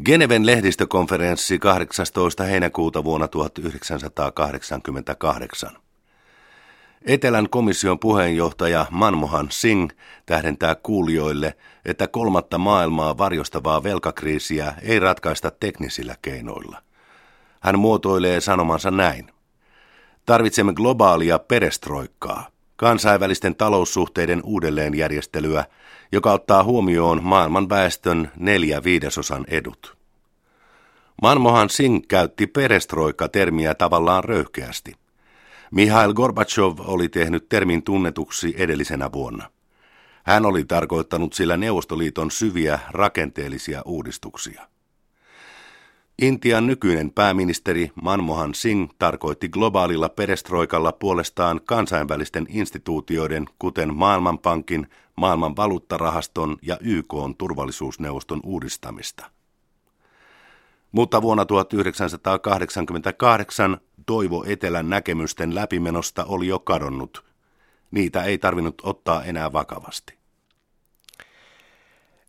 Geneven lehdistökonferenssi 18. heinäkuuta vuonna 1988. Etelän komission puheenjohtaja Manmohan Singh tähdentää kuulijoille, että kolmatta maailmaa varjostavaa velkakriisiä ei ratkaista teknisillä keinoilla. Hän muotoilee sanomansa näin. Tarvitsemme globaalia perestroikkaa, kansainvälisten taloussuhteiden uudelleenjärjestelyä, joka ottaa huomioon maailman väestön neljä viidesosan edut. Manmohan Singh käytti perestroikka-termiä tavallaan röyhkeästi. Mihail Gorbachev oli tehnyt termin tunnetuksi edellisenä vuonna. Hän oli tarkoittanut sillä Neuvostoliiton syviä rakenteellisia uudistuksia. Intian nykyinen pääministeri Manmohan Singh tarkoitti globaalilla perestroikalla puolestaan kansainvälisten instituutioiden, kuten Maailmanpankin, Maailman valuuttarahaston ja YK turvallisuusneuvoston uudistamista. Mutta vuonna 1988 toivo etelän näkemysten läpimenosta oli jo kadonnut. Niitä ei tarvinnut ottaa enää vakavasti.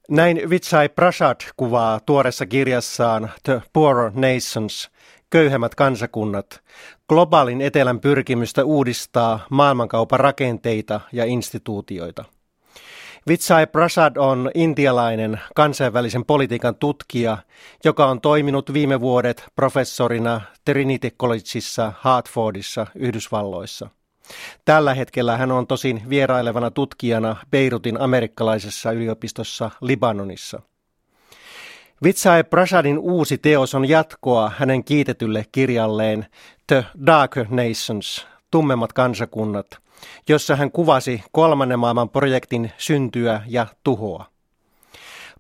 Näin Vitsai Prasad kuvaa tuoreessa kirjassaan The Poorer Nations, köyhemmät kansakunnat, globaalin etelän pyrkimystä uudistaa maailmankaupan rakenteita ja instituutioita. Vitsai Prasad on intialainen kansainvälisen politiikan tutkija, joka on toiminut viime vuodet professorina Trinity Collegeissa Hartfordissa Yhdysvalloissa. Tällä hetkellä hän on tosin vierailevana tutkijana Beirutin amerikkalaisessa yliopistossa Libanonissa. Vitsai Prasadin uusi teos on jatkoa hänen kiitetylle kirjalleen The Darker Nations, tummemmat kansakunnat, jossa hän kuvasi kolmannen maailman projektin syntyä ja tuhoa.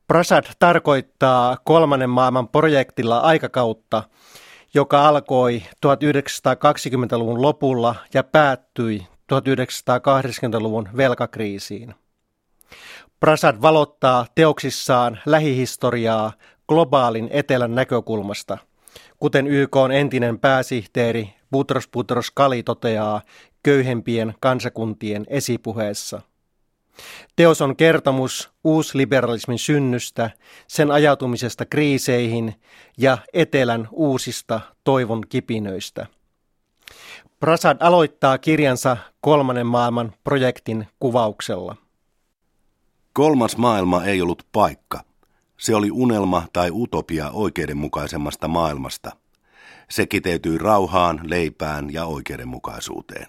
Prasad tarkoittaa kolmannen maailman projektilla aikakautta, joka alkoi 1920-luvun lopulla ja päättyi 1980-luvun velkakriisiin. Prasad valottaa teoksissaan lähihistoriaa globaalin etelän näkökulmasta, kuten YK on entinen pääsihteeri Butros Butros Kali toteaa köyhempien kansakuntien esipuheessa. Teos on kertomus uusliberalismin synnystä, sen ajautumisesta kriiseihin ja etelän uusista toivon kipinöistä. Prasad aloittaa kirjansa kolmannen maailman projektin kuvauksella. Kolmas maailma ei ollut paikka. Se oli unelma tai utopia oikeudenmukaisemmasta maailmasta. Se kiteytyi rauhaan, leipään ja oikeudenmukaisuuteen.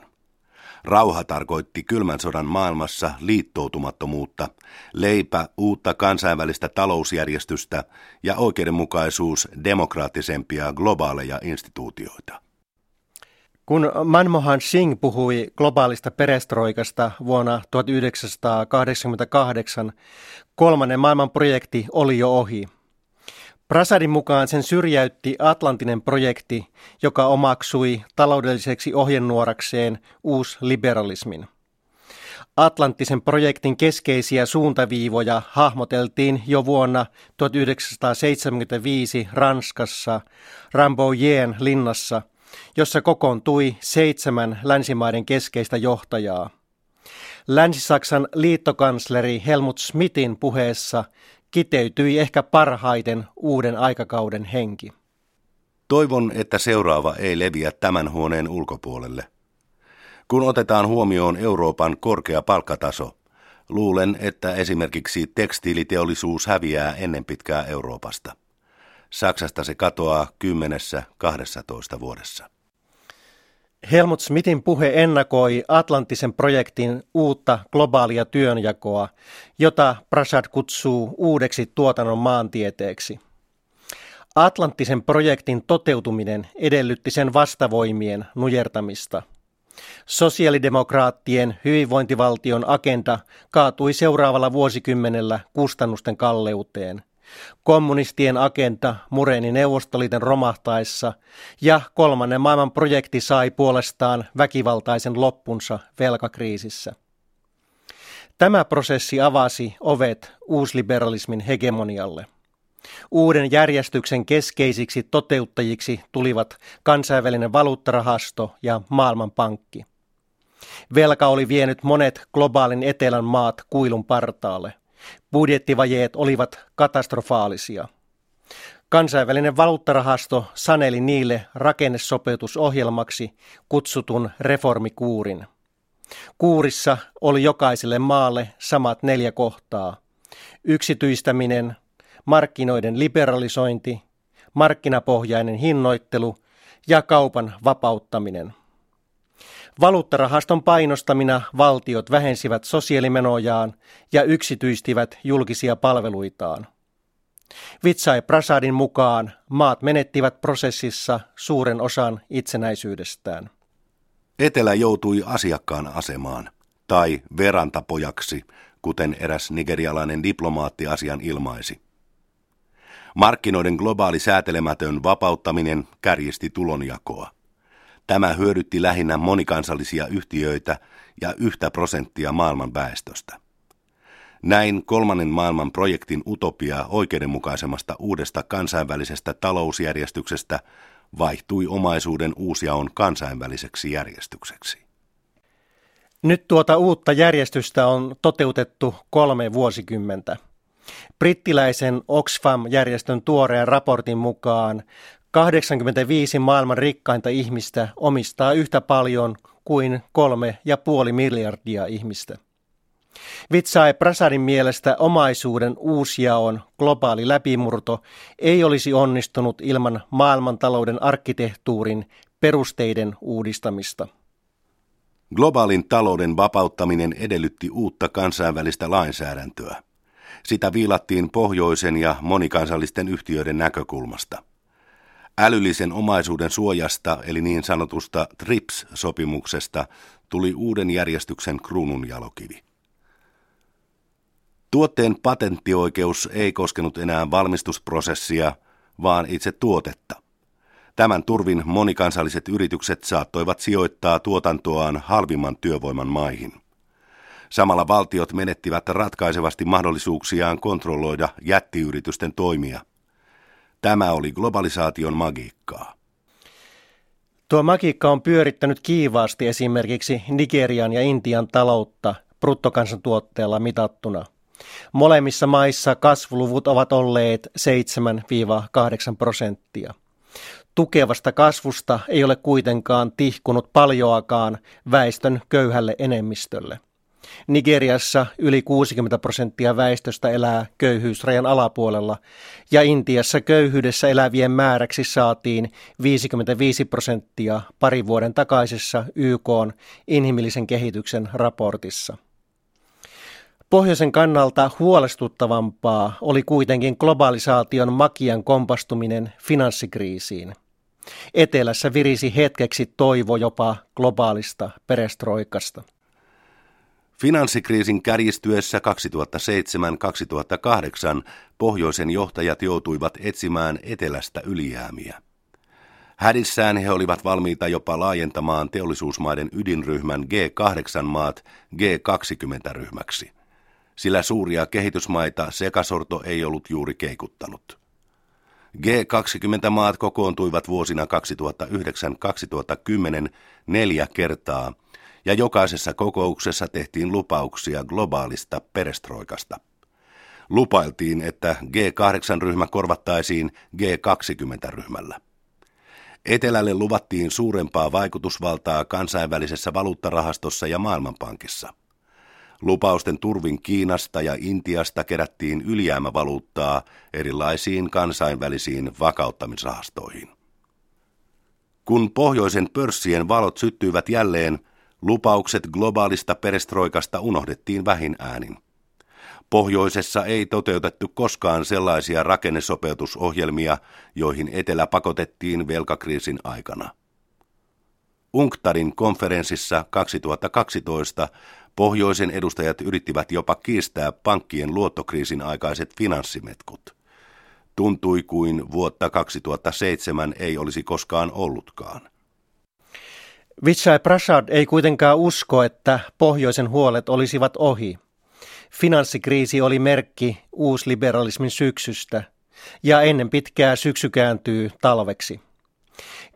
Rauha tarkoitti kylmän sodan maailmassa liittoutumattomuutta, leipä uutta kansainvälistä talousjärjestystä ja oikeudenmukaisuus demokraattisempia globaaleja instituutioita. Kun Manmohan Singh puhui globaalista perestroikasta vuonna 1988, kolmannen maailman projekti oli jo ohi. Prasadin mukaan sen syrjäytti Atlantinen projekti, joka omaksui taloudelliseksi ohjenuorakseen uusliberalismin. Atlanttisen projektin keskeisiä suuntaviivoja hahmoteltiin jo vuonna 1975 Ranskassa Rambouillet'n linnassa, jossa kokoontui seitsemän länsimaiden keskeistä johtajaa. Länsi-Saksan liittokansleri Helmut Schmidtin puheessa kiteytyi ehkä parhaiten uuden aikakauden henki. Toivon, että seuraava ei leviä tämän huoneen ulkopuolelle. Kun otetaan huomioon Euroopan korkea palkkataso, luulen, että esimerkiksi tekstiiliteollisuus häviää ennen pitkää Euroopasta. Saksasta se katoaa kymmenessä 12 vuodessa. Helmut Smithin puhe ennakoi Atlanttisen projektin uutta globaalia työnjakoa, jota Prasad kutsuu uudeksi tuotannon maantieteeksi. Atlanttisen projektin toteutuminen edellytti sen vastavoimien nujertamista. Sosiaalidemokraattien hyvinvointivaltion agenda kaatui seuraavalla vuosikymmenellä kustannusten kalleuteen – Kommunistien agenda mureni Neuvostoliiton romahtaessa ja kolmannen maailman projekti sai puolestaan väkivaltaisen loppunsa velkakriisissä. Tämä prosessi avasi ovet uusliberalismin hegemonialle. Uuden järjestyksen keskeisiksi toteuttajiksi tulivat kansainvälinen valuuttarahasto ja maailmanpankki. Velka oli vienyt monet globaalin etelän maat kuilun partaalle – Budjettivajeet olivat katastrofaalisia. Kansainvälinen valuuttarahasto saneli niille rakennesopeutusohjelmaksi kutsutun reformikuurin. Kuurissa oli jokaiselle maalle samat neljä kohtaa. Yksityistäminen, markkinoiden liberalisointi, markkinapohjainen hinnoittelu ja kaupan vapauttaminen. Valuuttarahaston painostamina valtiot vähensivät sosiaalimenojaan ja yksityistivät julkisia palveluitaan. Vitsai Prasadin mukaan maat menettivät prosessissa suuren osan itsenäisyydestään. Etelä joutui asiakkaan asemaan, tai verantapojaksi, kuten eräs nigerialainen diplomaatti asian ilmaisi. Markkinoiden globaali säätelemätön vapauttaminen kärjisti tulonjakoa. Tämä hyödytti lähinnä monikansallisia yhtiöitä ja yhtä prosenttia maailman väestöstä. Näin kolmannen maailman projektin utopia oikeudenmukaisemmasta uudesta kansainvälisestä talousjärjestyksestä vaihtui omaisuuden uusjaon kansainväliseksi järjestykseksi. Nyt tuota uutta järjestystä on toteutettu kolme vuosikymmentä. Brittiläisen Oxfam-järjestön tuoreen raportin mukaan 85 maailman rikkainta ihmistä omistaa yhtä paljon kuin kolme ja puoli miljardia ihmistä. Vitsai Prasadin mielestä omaisuuden uusjaon globaali läpimurto ei olisi onnistunut ilman maailmantalouden arkkitehtuurin perusteiden uudistamista. Globaalin talouden vapauttaminen edellytti uutta kansainvälistä lainsäädäntöä. Sitä viilattiin pohjoisen ja monikansallisten yhtiöiden näkökulmasta. Älyllisen omaisuuden suojasta eli niin sanotusta TRIPS-sopimuksesta tuli uuden järjestyksen kruununjalokivi. Tuotteen patenttioikeus ei koskenut enää valmistusprosessia, vaan itse tuotetta. Tämän turvin monikansalliset yritykset saattoivat sijoittaa tuotantoaan halvimman työvoiman maihin. Samalla valtiot menettivät ratkaisevasti mahdollisuuksiaan kontrolloida jättiyritysten toimia. Tämä oli globalisaation magiikkaa. Tuo magiikka on pyörittänyt kiivaasti esimerkiksi Nigerian ja Intian taloutta bruttokansantuotteella mitattuna – Molemmissa maissa kasvuluvut ovat olleet 7-8 prosenttia. Tukevasta kasvusta ei ole kuitenkaan tihkunut paljoakaan väestön köyhälle enemmistölle. Nigeriassa yli 60 prosenttia väestöstä elää köyhyysrajan alapuolella ja Intiassa köyhyydessä elävien määräksi saatiin 55 prosenttia pari vuoden takaisessa YK inhimillisen kehityksen raportissa. Pohjoisen kannalta huolestuttavampaa oli kuitenkin globalisaation makian kompastuminen finanssikriisiin. Etelässä virisi hetkeksi toivo jopa globaalista perestroikasta. Finanssikriisin kärjistyessä 2007-2008 pohjoisen johtajat joutuivat etsimään etelästä ylijäämiä. Hädissään he olivat valmiita jopa laajentamaan teollisuusmaiden ydinryhmän G8-maat G20-ryhmäksi sillä suuria kehitysmaita sekasorto ei ollut juuri keikuttanut. G20-maat kokoontuivat vuosina 2009-2010 neljä kertaa, ja jokaisessa kokouksessa tehtiin lupauksia globaalista perestroikasta. Lupailtiin, että G8-ryhmä korvattaisiin G20-ryhmällä. Etelälle luvattiin suurempaa vaikutusvaltaa kansainvälisessä valuuttarahastossa ja Maailmanpankissa – Lupausten turvin Kiinasta ja Intiasta kerättiin ylijäämävaluuttaa erilaisiin kansainvälisiin vakauttamisrahastoihin. Kun pohjoisen pörssien valot syttyivät jälleen, lupaukset globaalista perestroikasta unohdettiin vähin äänin. Pohjoisessa ei toteutettu koskaan sellaisia rakennesopeutusohjelmia, joihin etelä pakotettiin velkakriisin aikana. UNCTADin konferenssissa 2012 Pohjoisen edustajat yrittivät jopa kiistää pankkien luottokriisin aikaiset finanssimetkut. Tuntui kuin vuotta 2007 ei olisi koskaan ollutkaan. Vitsai Prasad ei kuitenkaan usko, että pohjoisen huolet olisivat ohi. Finanssikriisi oli merkki uusliberalismin syksystä, ja ennen pitkää syksy kääntyy talveksi.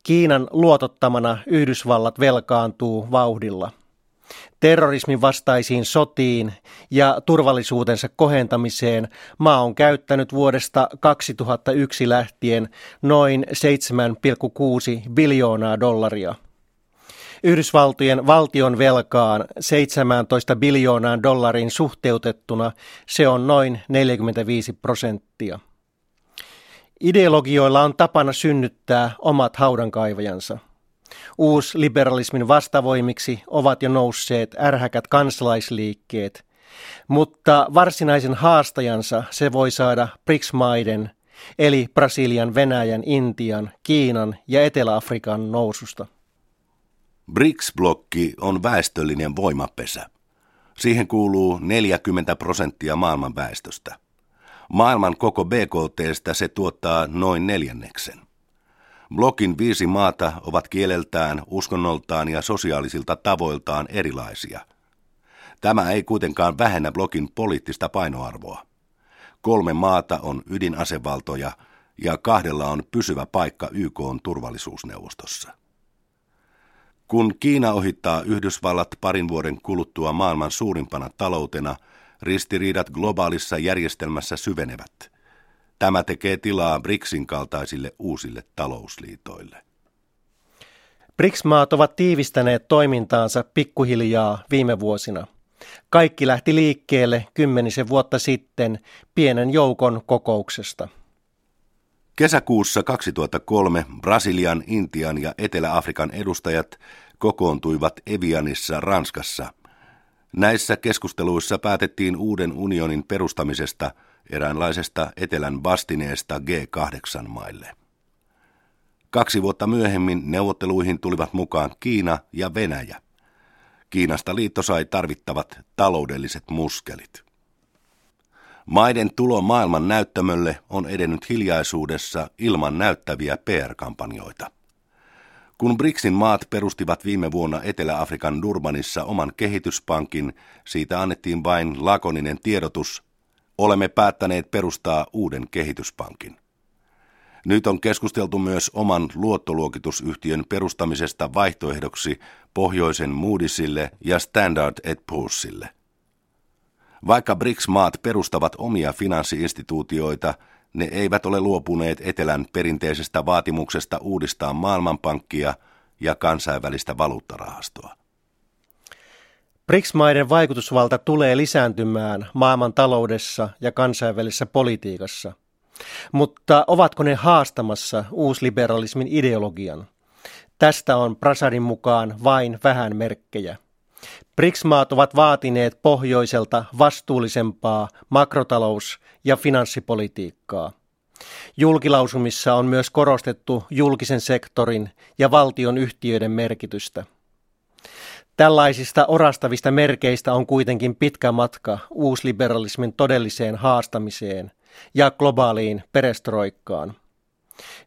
Kiinan luotottamana Yhdysvallat velkaantuu vauhdilla – Terrorismin vastaisiin sotiin ja turvallisuutensa kohentamiseen maa on käyttänyt vuodesta 2001 lähtien noin 7,6 biljoonaa dollaria. Yhdysvaltojen valtion velkaan 17 biljoonaan dollariin suhteutettuna se on noin 45 prosenttia. Ideologioilla on tapana synnyttää omat haudankaivajansa. Uusliberalismin vastavoimiksi ovat jo nousseet ärhäkät kansalaisliikkeet, mutta varsinaisen haastajansa se voi saada BRICS-maiden, eli Brasilian, Venäjän, Intian, Kiinan ja Etelä-Afrikan noususta. BRICS-blokki on väestöllinen voimapesä. Siihen kuuluu 40 prosenttia maailman väestöstä. Maailman koko BKTstä se tuottaa noin neljänneksen. Blokin viisi maata ovat kieleltään, uskonnoltaan ja sosiaalisilta tavoiltaan erilaisia. Tämä ei kuitenkaan vähennä blokin poliittista painoarvoa. Kolme maata on ydinasevaltoja ja kahdella on pysyvä paikka YK on turvallisuusneuvostossa. Kun Kiina ohittaa Yhdysvallat parin vuoden kuluttua maailman suurimpana taloutena, ristiriidat globaalissa järjestelmässä syvenevät – Tämä tekee tilaa BRICSin kaltaisille uusille talousliitoille. BRICS-maat ovat tiivistäneet toimintaansa pikkuhiljaa viime vuosina. Kaikki lähti liikkeelle kymmenisen vuotta sitten pienen joukon kokouksesta. Kesäkuussa 2003 Brasilian, Intian ja Etelä-Afrikan edustajat kokoontuivat Evianissa Ranskassa. Näissä keskusteluissa päätettiin uuden unionin perustamisesta – eräänlaisesta etelän vastineesta G8-maille. Kaksi vuotta myöhemmin neuvotteluihin tulivat mukaan Kiina ja Venäjä. Kiinasta liitto sai tarvittavat taloudelliset muskelit. Maiden tulo maailman näyttämölle on edennyt hiljaisuudessa ilman näyttäviä PR-kampanjoita. Kun BRICSin maat perustivat viime vuonna Etelä-Afrikan Durbanissa oman kehityspankin, siitä annettiin vain lakoninen tiedotus, olemme päättäneet perustaa uuden kehityspankin. Nyt on keskusteltu myös oman luottoluokitusyhtiön perustamisesta vaihtoehdoksi pohjoisen Moody'sille ja Standard Poor'sille. Vaikka BRICS-maat perustavat omia finanssiinstituutioita, ne eivät ole luopuneet etelän perinteisestä vaatimuksesta uudistaa maailmanpankkia ja kansainvälistä valuuttarahastoa. BRICS-maiden vaikutusvalta tulee lisääntymään maailman taloudessa ja kansainvälisessä politiikassa. Mutta ovatko ne haastamassa uusliberalismin ideologian? Tästä on Prasadin mukaan vain vähän merkkejä. BRICS-maat ovat vaatineet pohjoiselta vastuullisempaa makrotalous- ja finanssipolitiikkaa. Julkilausumissa on myös korostettu julkisen sektorin ja valtion yhtiöiden merkitystä. Tällaisista orastavista merkeistä on kuitenkin pitkä matka uusliberalismin todelliseen haastamiseen ja globaaliin perestroikkaan.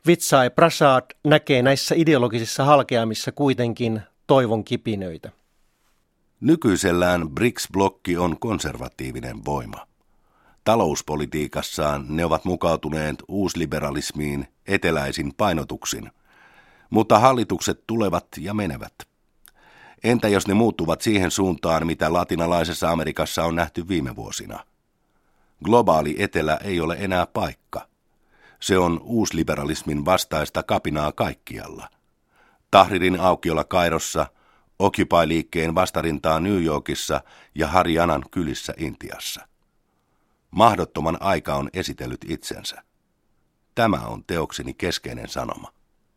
Vitsai Prasad näkee näissä ideologisissa halkeamissa kuitenkin toivon kipinöitä. Nykyisellään BRICS-blokki on konservatiivinen voima. Talouspolitiikassaan ne ovat mukautuneet uusliberalismiin eteläisin painotuksin, mutta hallitukset tulevat ja menevät – Entä jos ne muuttuvat siihen suuntaan, mitä latinalaisessa Amerikassa on nähty viime vuosina? Globaali etelä ei ole enää paikka. Se on uusliberalismin vastaista kapinaa kaikkialla. Tahririn aukiolla Kairossa, Occupy-liikkeen vastarintaa New Yorkissa ja Harianan kylissä Intiassa. Mahdottoman aika on esitellyt itsensä. Tämä on teokseni keskeinen sanoma.